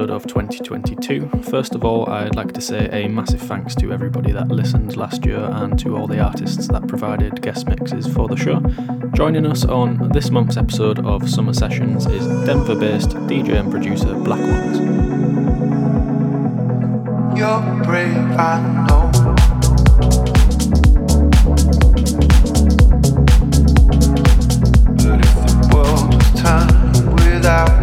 episode of 2022. First of all, I'd like to say a massive thanks to everybody that listened last year and to all the artists that provided guest mixes for the show. Joining us on this month's episode of Summer Sessions is Denver based DJ and producer Black Ones. You're brave, I know. But if the world was without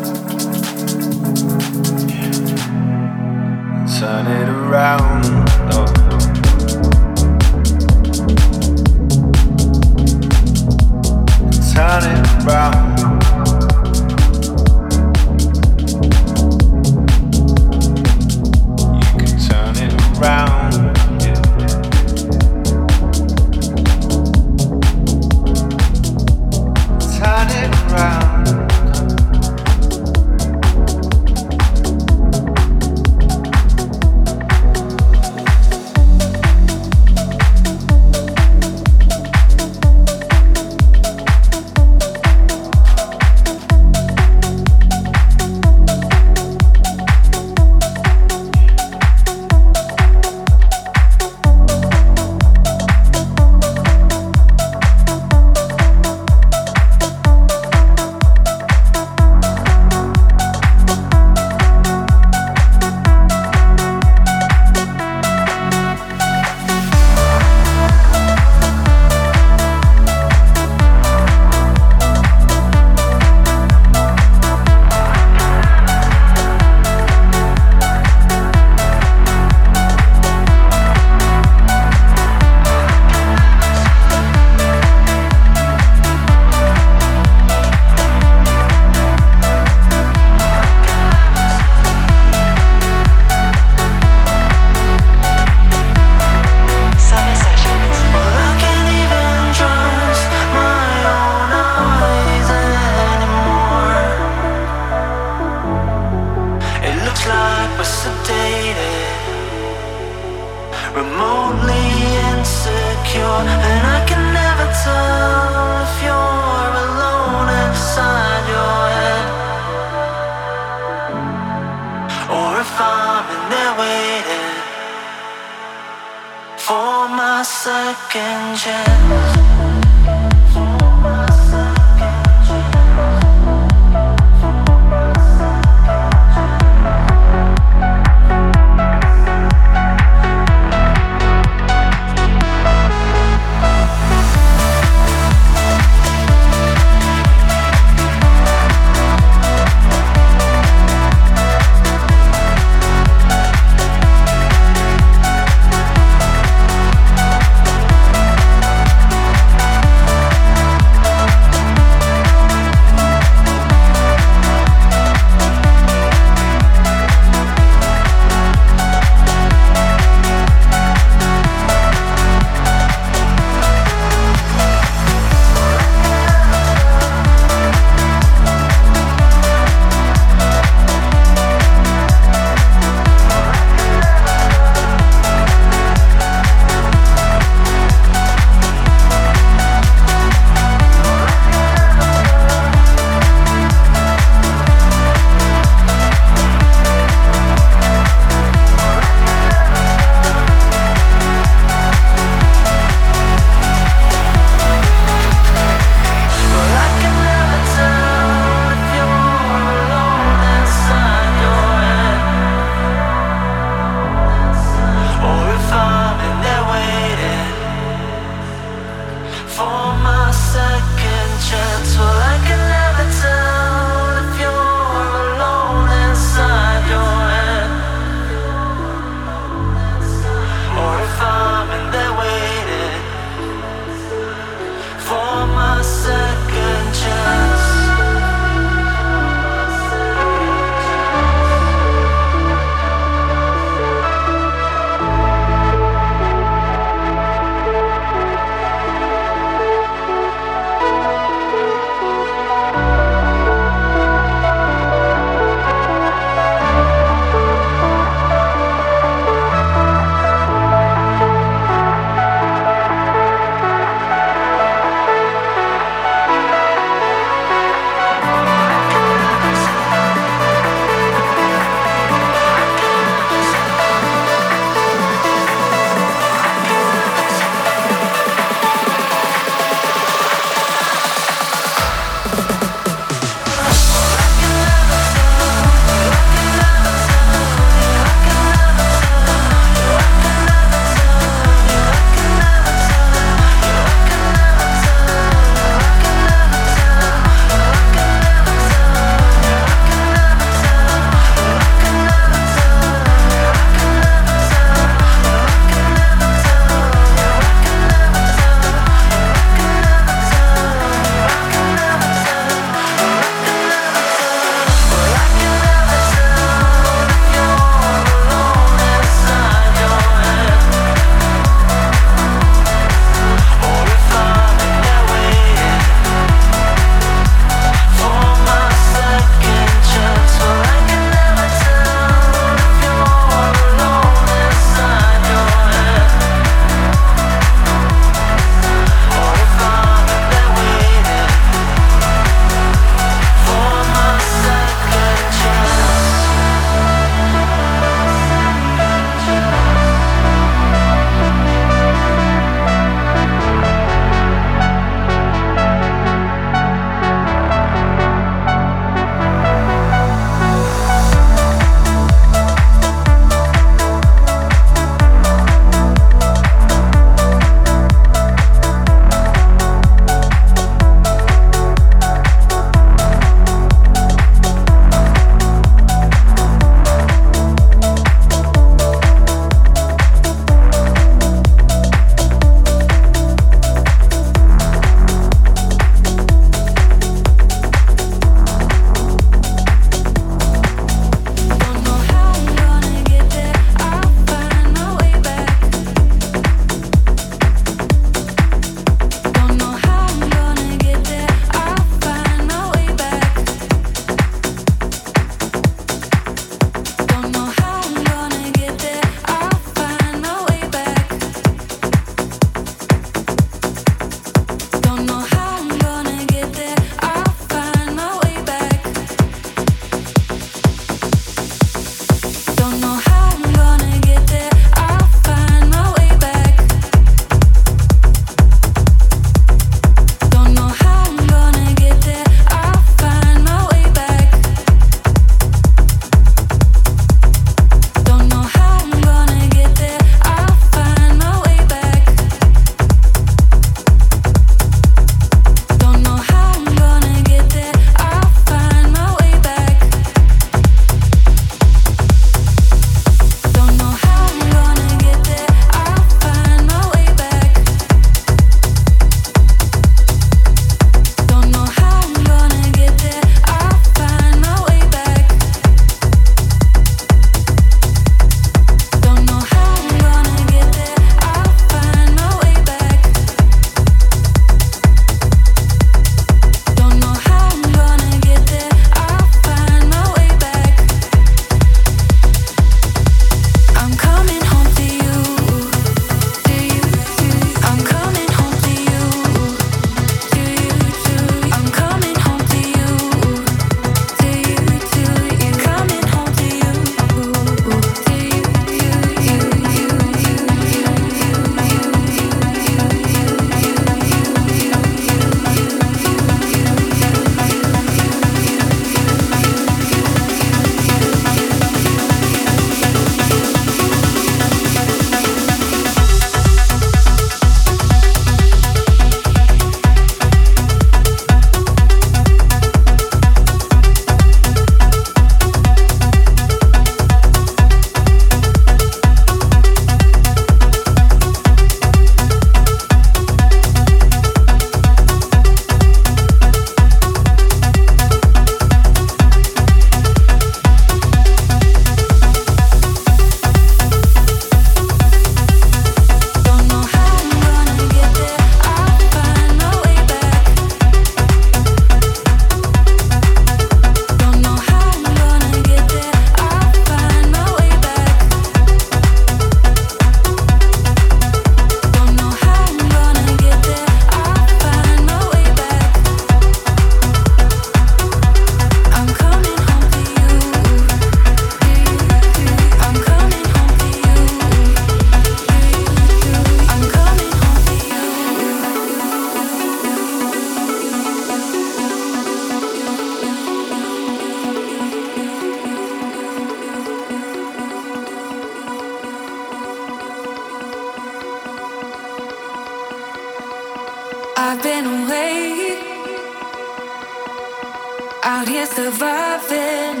out here surviving.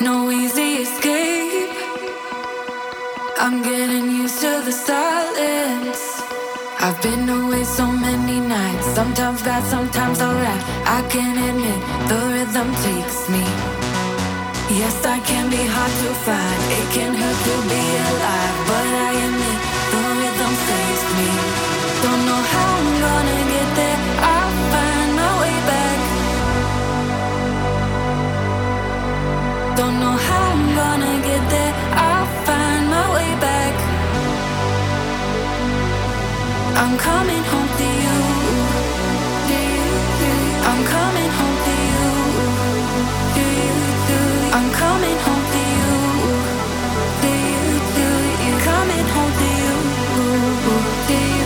No easy escape. I'm getting used to the silence. I've been away so many nights, sometimes bad, sometimes alright. I can admit the rhythm takes me. Yes, I can be hard to find. It can hurt to be alive, but I admit the rhythm saves me. Don't know how I'm gonna get there. Don't know how I'm gonna get there. I'll find my way back. I'm coming home to you. I'm coming home to you. I'm coming home to you. Coming home to you.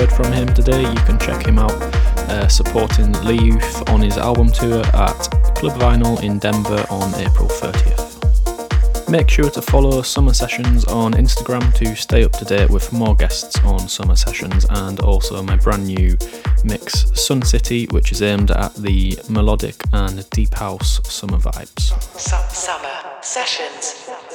Heard from him today, you can check him out uh, supporting Lee Youth on his album tour at Club Vinyl in Denver on April 30th. Make sure to follow Summer Sessions on Instagram to stay up to date with more guests on Summer Sessions and also my brand new mix Sun City, which is aimed at the melodic and deep house summer vibes. Summer sessions.